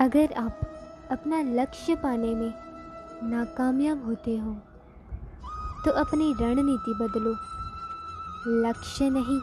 अगर आप अपना लक्ष्य पाने में नाकामयाब होते हो तो अपनी रणनीति बदलो। लक्ष्य नहीं